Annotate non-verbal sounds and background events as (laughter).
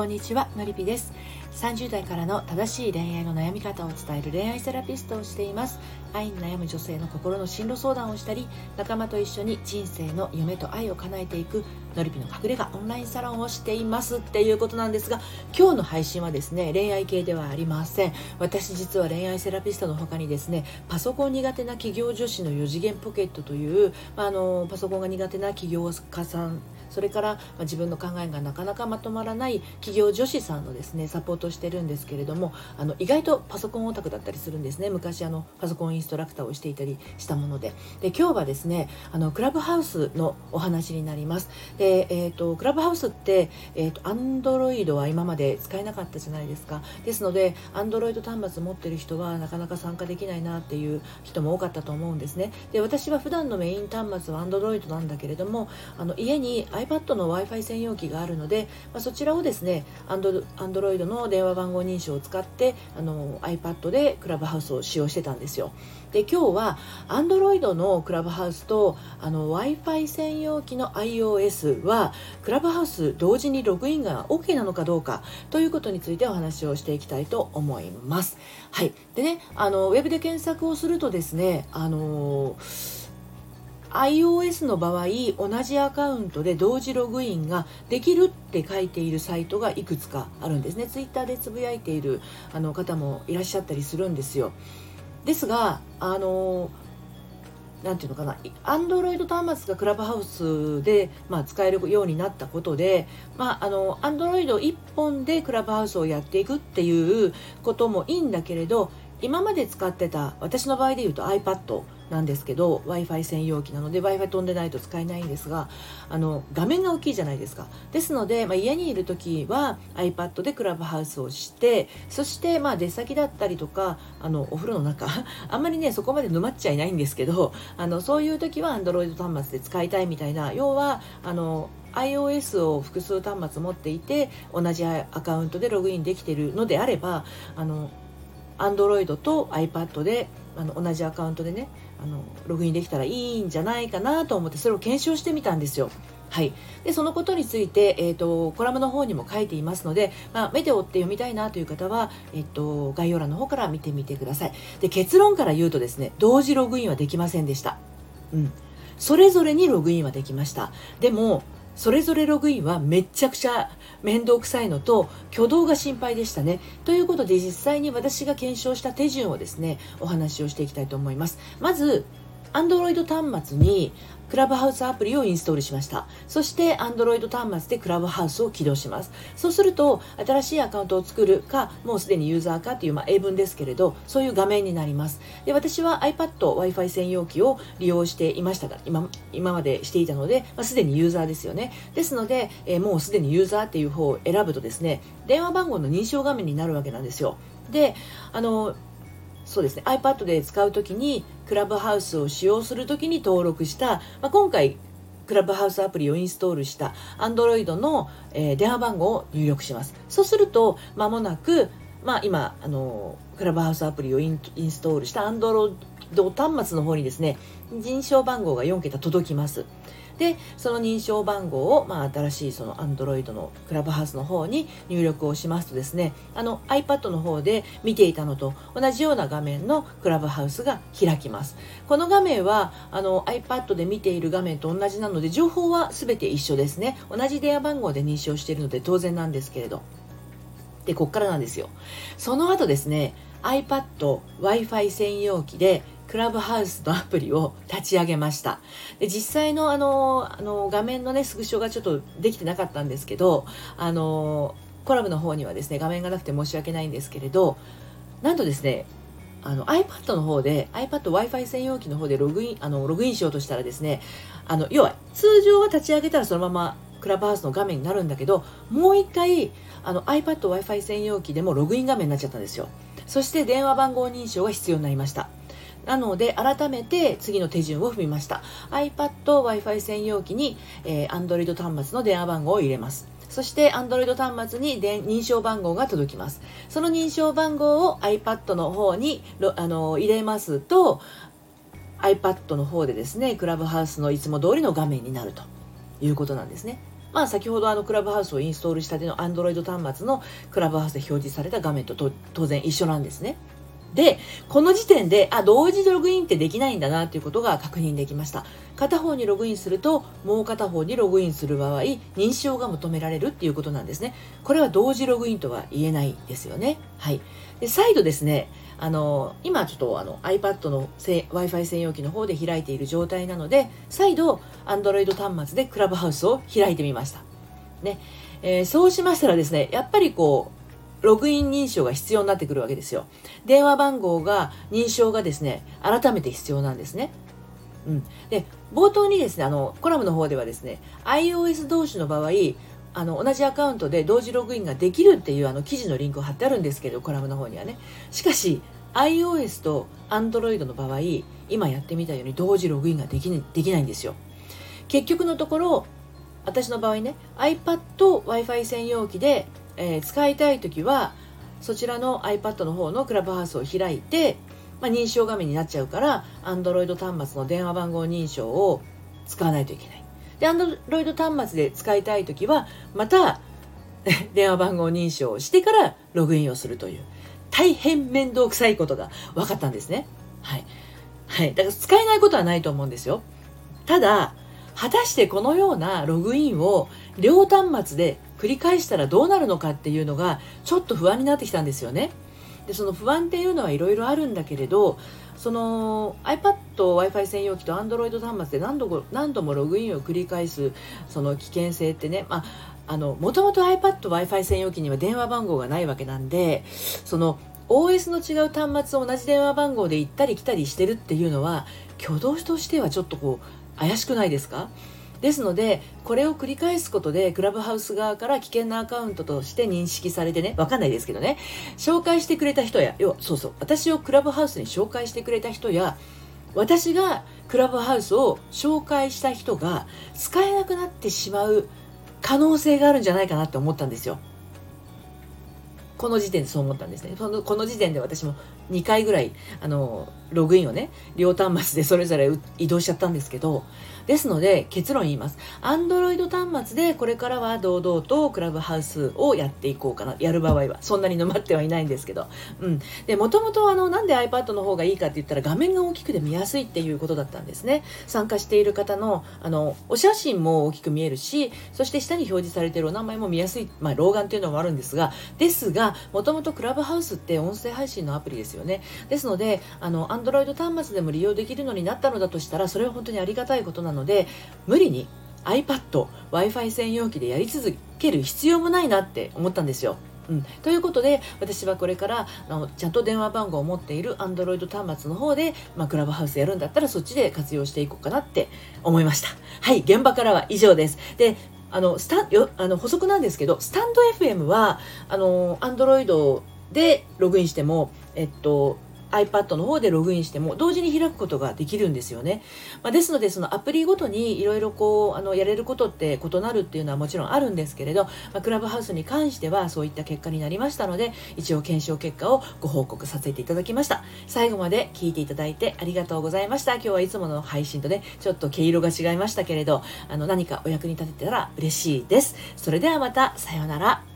こんにちはのりぴです。30代からの正しい恋愛の悩み方を伝える恋愛セラピストをしています。愛に悩む女性の心の進路相談をしたり仲間と一緒に人生の夢と愛を叶えていくのりぴの隠れ家オンラインサロンをしています。っていうことなんですが今日の配信はですね恋愛系ではありません。私実は恋愛セラピストの他にですねパソコン苦手な企業女子の4次元ポケットという、まあ、あのパソコンが苦手な起業家さんそれから、まあ、自分の考えがなかなかまとまらない企業女子さんのですねサポートしてるんですけれどもあの意外とパソコンオタクだったりするんですね。昔あのパソコンインストラクターをしていたりしたもので。で今日はですねあのクラブハウスのお話になります。で、えーと、クラブハウスって、えーと、アンドロイドは今まで使えなかったじゃないですか。ですのでアンドロイド端末持ってる人はなかなか参加できないなっていう人も多かったと思うんですね。で私は普段のメイン端末はアンドロイドなんだけれどもあの家に iPad の w i f i 専用機があるので、まあ、そちらをですねアンドアンドロイドの電話番号認証を使ってあの iPad でクラブハウスを使用してたんですよ。で今日は Android のクラブハウスと w i f i 専用機の iOS はクラブハウス同時にログインが OK なのかどうかということについてお話をしていきたいと思います。はい。でねあのウェブで検索をするとですねあのー iOS の場合同じアカウントで同時ログインができるって書いているサイトがいくつかあるんですね。ツイッターでつぶやいているあの方もいらっしゃったりするんですよ。ですがあのなんていうのかな、アンドロイド端末がクラブハウスで、まあ、使えるようになったことで、まあ、あの、アンドロイド1本でクラブハウスをやっていくっていうこともいいんだけれど、今まで使ってた、私の場合で言うと iPad なんですけど w i f i 専用機なので w i f i 飛んでないと使えないんですがあの画面が大きいじゃないですか。ですので、まあ、家にいる時は iPad でクラブハウスをしてそしてまあ出先だったりとかあのお風呂の中 (laughs) あんまりねそこまで沼っちゃいないんですけどあのそういう時は Android 端末で使いたいみたいな要はあの iOS を複数端末持っていて同じアカウントでログインできているのであればあの Android と iPad であの同じアカウントでねあのログインできたらいいんじゃないかなと思ってそれを検証してみたんですよ。はい、でそのことについて、えーと、コラムの方にも書いていますので、まあ、目で追って読みたいなという方は、えーと、概要欄の方から見てみてください。で結論から言うとですね同時ログインはできませんでした、うん、それぞれにログインはできました。でもそれぞれログインはめちゃくちゃ面倒くさいのと挙動が心配でしたね。ということで実際に私が検証した手順をですねお話をしていきたいと思います。まず Android 端末にクラブハウスアプリをインストールしました。そして Android 端末でクラブハウスを起動します。そうすると、新しいアカウントを作るか、もうすでにユーザーかという、まあ、英文ですけれど、そういう画面になります。で、私は iPad、Wi-Fi 専用機を利用していましたが、今、今までしていたので、まあ、すでにユーザーですよね。ですので、えー、もうすでにユーザーっていう方を選ぶとですね、電話番号の認証画面になるわけなんですよ。で、あの、そうですね。iPad で使う時にクラブハウスを使用する時に登録した、まあ、今回クラブハウスアプリをインストールした Android の、えー、電話番号を入力します。そうすると間もなく、まあ、今あのクラブハウスアプリをインストールした Android 端末の方にですね認証番号が4桁届きます。でその認証番号を、まあ、新しいその Android のクラブハウスの方に入力をしますとですねあの iPad の方で見ていたのと同じような画面のクラブハウスが開きます。この画面はあの iPad で見ている画面と同じなので情報は全て一緒ですね。同じ電話番号で認証しているので当然なんですけれど。でこっからなんですよ。その後ですね iPad、Wi-Fi 専用機でクラブハウスのアプリを立ち上げました。で実際のあのあの画面のねスクショがちょっとできてなかったんですけどあのコラムの方にはですね画面がなくて申し訳ないんですけれどなんとですねあの iPad の方で iPad Wi-Fi 専用機の方でログインあのログインしようとしたらですねあの要は通常は立ち上げたらそのままクラブハウスの画面になるんだけどもう一回あの iPad Wi-Fi 専用機でもログイン画面になっちゃったんですよ。そして電話番号認証が必要になりました。なので改めて次の手順を踏みました。iPad Wi-Fi 専用機に、えー、Android 端末の電話番号を入れます。そして Android 端末に認証番号が届きます。その認証番号を iPad の方にあの入れますと iPad の方でですねクラブハウスのいつも通りの画面になると。いうことなんですね。まあ、先ほどあのクラブハウスをインストールしたての Android 端末のクラブハウスで表示された画面と当然一緒なんですね。で、この時点で、あ、同時ログインってできないんだなっていうことが確認できました。片方にログインすると、もう片方にログインする場合、認証が求められるっていうことなんですね。これは同時ログインとは言えないですよね。はい。で、再度ですね、あの、今ちょっとあの iPad の Wi-Fi 専用機の方で開いている状態なので、再度 Android 端末でクラブハウスを開いてみました。ね。えー、そうしましたらですね、やっぱりこう、ログイン認証が必要になってくるわけですよ。電話番号が、認証がですね、改めて必要なんですね。うん。で、冒頭にですね、あの、コラムの方ではですね、iOS 同士の場合、あの、同じアカウントで同時ログインができるっていうあの記事のリンクを貼ってあるんですけど、コラムの方にはね。しかし、iOS と Android の場合、今やってみたように同時ログインができできないんですよ。結局のところ、私の場合ね、iPad Wi-Fi 専用機でえー、使いたい時はそちらの iPad の方のクラブハウスを開いて、まあ、認証画面になっちゃうから Android 端末の電話番号認証を使わないといけない。で、Android 端末で使いたい時はまた (laughs) 電話番号認証をしてからログインをするという大変面倒くさいことが分かったんですね。はい。はい。だから使えないことはないと思うんですよ。ただ、果たしてこのようなログインを両端末で繰り返したらどうなるのかっていうのがちょっと不安になってきたんですよね。でその不安っていうのはいろいろあるんだけれどその iPad、Wi-Fi 専用機と Android 端末で何度も何度もログインを繰り返すその危険性ってね、まあ、あのもともと iPad、Wi-Fi 専用機には電話番号がないわけなんでその OS の違う端末を同じ電話番号で行ったり来たりしてるっていうのは挙動としてはちょっとこう怪しくないですか？ですのでこれを繰り返すことでクラブハウス側から危険なアカウントとして認識されてねわかんないですけどね紹介してくれた人や要はそうそう私をクラブハウスに紹介してくれた人や私がクラブハウスを紹介した人が使えなくなってしまう可能性があるんじゃないかなって思ったんですよ。この時点でそう思ったんですね。このこの時点で私も2回ぐらい、あの、ログインをね、両端末でそれぞれ移動しちゃったんですけど、ですので、結論言います。Android 端末でこれからは堂々とクラブハウスをやっていこうかな。やる場合は。そんなに沼ってはいないんですけど。うん。で、もともとあの、なんで iPad の方がいいかって言ったら画面が大きくて見やすいっていうことだったんですね。参加している方の、あの、お写真も大きく見えるし、そして下に表示されているお名前も見やすい、まあ、老眼っていうのもあるんですが、ですが、もともとクラブハウスって音声配信のアプリですよよね。ですので、あの、Android 端末でも利用できるのになったのだとしたら、それは本当にありがたいことなので、無理に iPad、Wi-Fi 専用機でやり続ける必要もないなって思ったんですよ。うん、ということで私はこれからあのちゃんと電話番号を持っている Android 端末の方で、まあ、クラブハウスやるんだったらそっちで活用していこうかなって思いましたはい現場からは以上ですであのスタよあの補足なんですけどスタンド FM はあの Android でログインしてもえっと iPad の方でログインしても同時に開くことができるんですよね。まあ、ですので、そのアプリごとにいろいろこう、あの、やれることって異なるっていうのはもちろんあるんですけれど、まあ、クラブハウスに関してはそういった結果になりましたので、一応検証結果をご報告させていただきました。最後まで聞いていただいてありがとうございました。今日はいつもの配信とね、ちょっと毛色が違いましたけれど、あの、何かお役に立てたら嬉しいです。それではまた、さようなら。